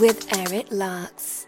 with Eric Larks.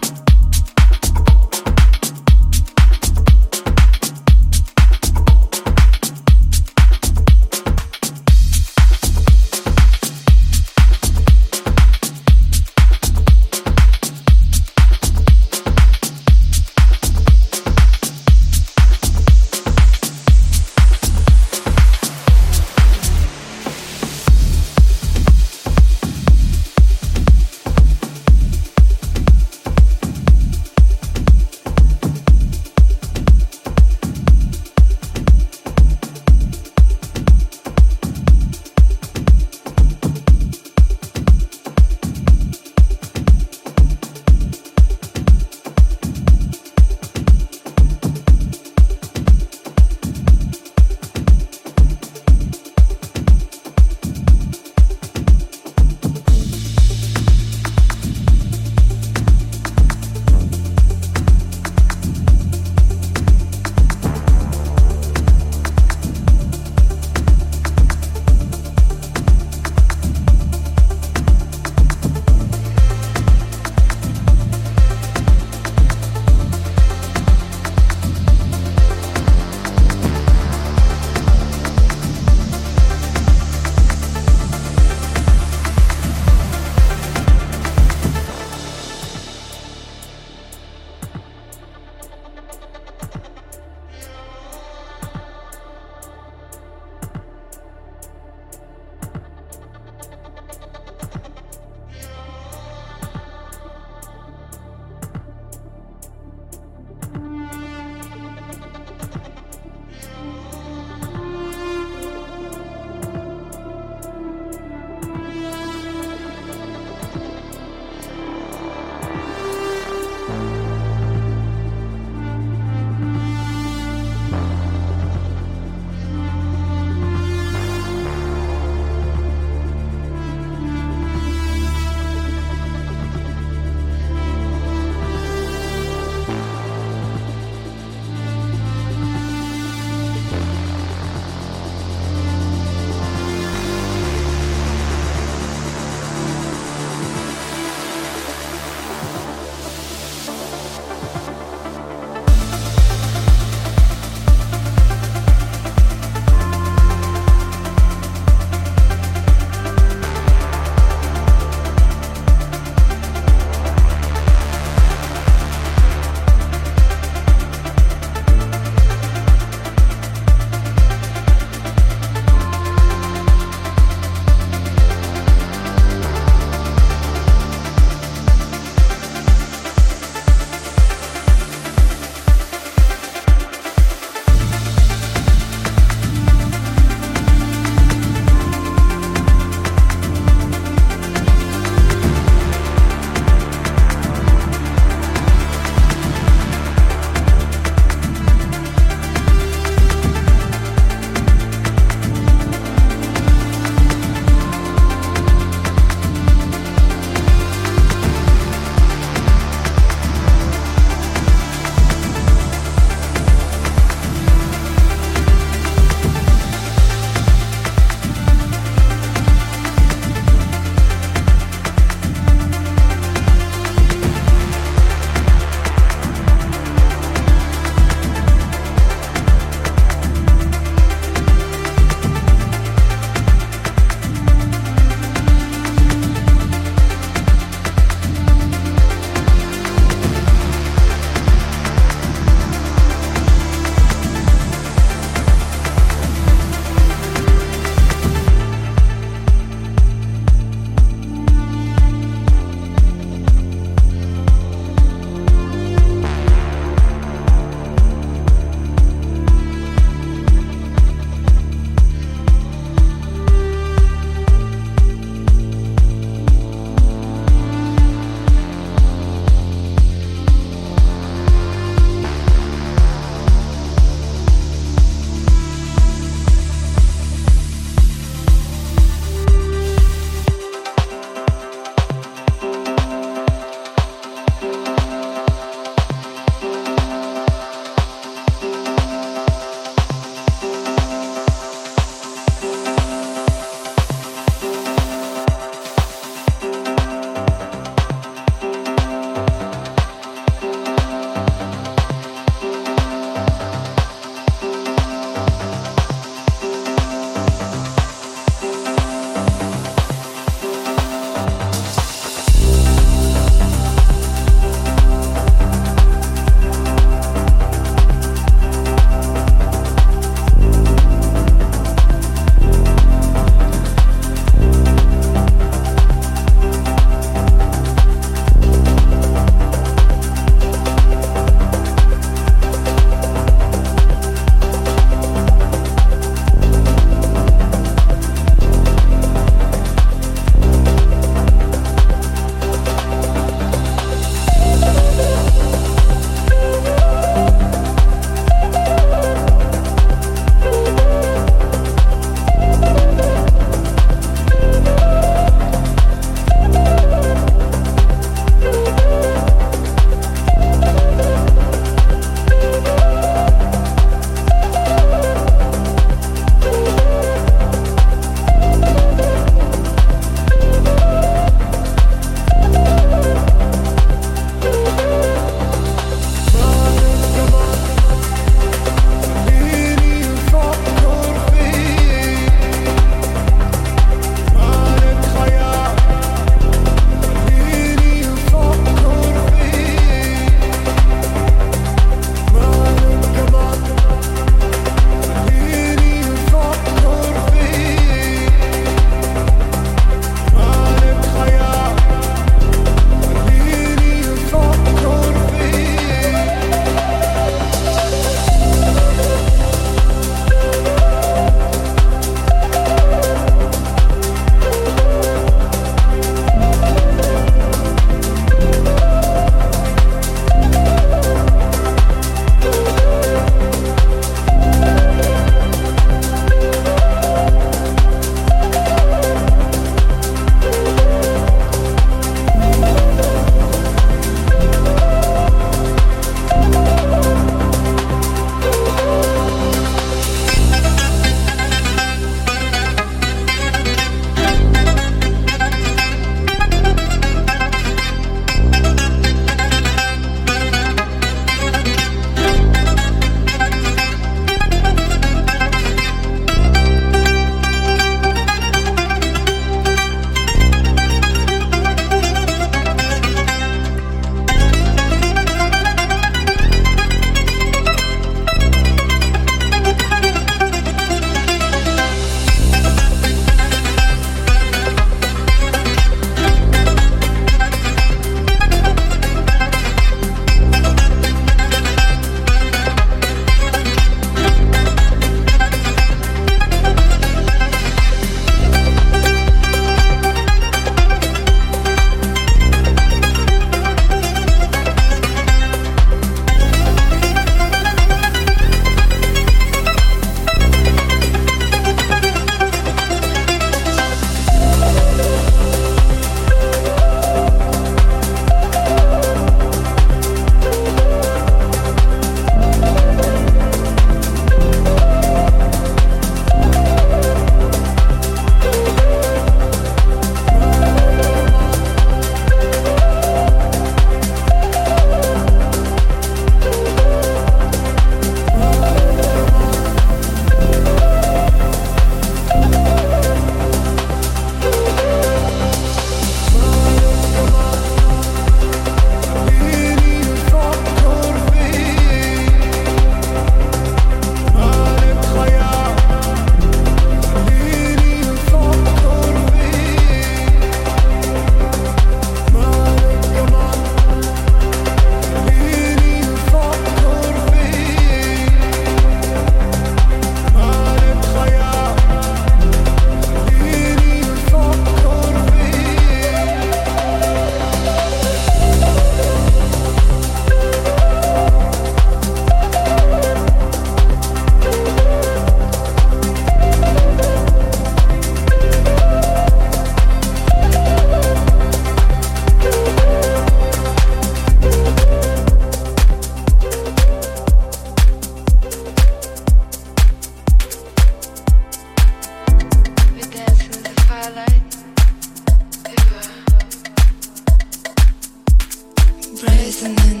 listening.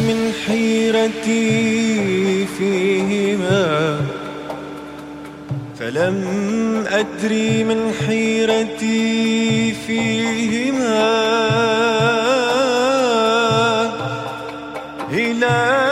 من حيرتي فيهما. فلم أدري من حيرتي فيهما. هلال